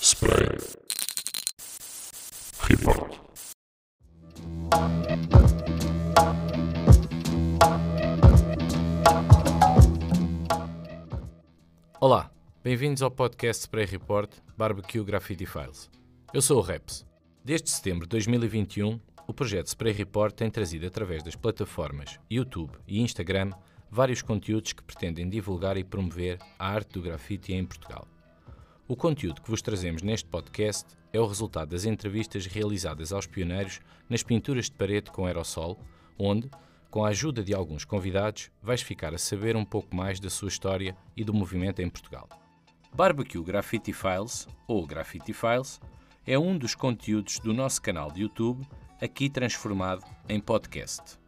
Spray. Report. Olá, bem-vindos ao podcast Spray Report Barbecue Graffiti Files. Eu sou o Reps. Desde setembro de 2021, o projeto Spray Report tem trazido através das plataformas YouTube e Instagram vários conteúdos que pretendem divulgar e promover a arte do grafite em Portugal. O conteúdo que vos trazemos neste podcast é o resultado das entrevistas realizadas aos pioneiros nas pinturas de parede com aerossol, onde, com a ajuda de alguns convidados, vais ficar a saber um pouco mais da sua história e do movimento em Portugal. Barbecue Graffiti Files, ou Graffiti Files, é um dos conteúdos do nosso canal de YouTube, aqui transformado em podcast.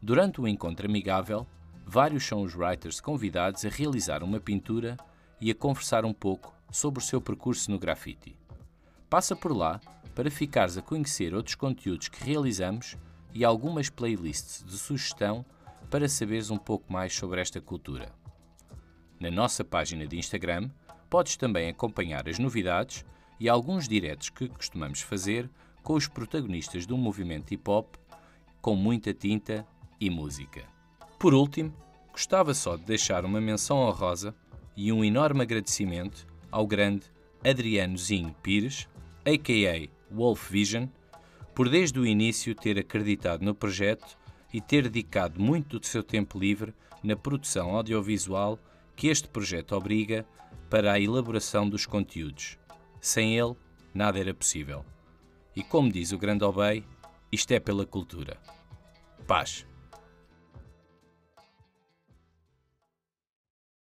Durante o encontro amigável, vários são os writers convidados a realizar uma pintura e a conversar um pouco sobre o seu percurso no grafite. Passa por lá para ficares a conhecer outros conteúdos que realizamos e algumas playlists de sugestão para saberes um pouco mais sobre esta cultura. Na nossa página de Instagram, podes também acompanhar as novidades e alguns diretos que costumamos fazer com os protagonistas do movimento hip hop, com muita tinta e música. Por último, gostava só de deixar uma menção honrosa e um enorme agradecimento ao grande Adriano Zinho Pires, a.k.a. Wolf Vision, por desde o início ter acreditado no projeto e ter dedicado muito do seu tempo livre na produção audiovisual que este projeto obriga para a elaboração dos conteúdos. Sem ele, nada era possível. E como diz o grande Obey, isto é pela cultura. Paz.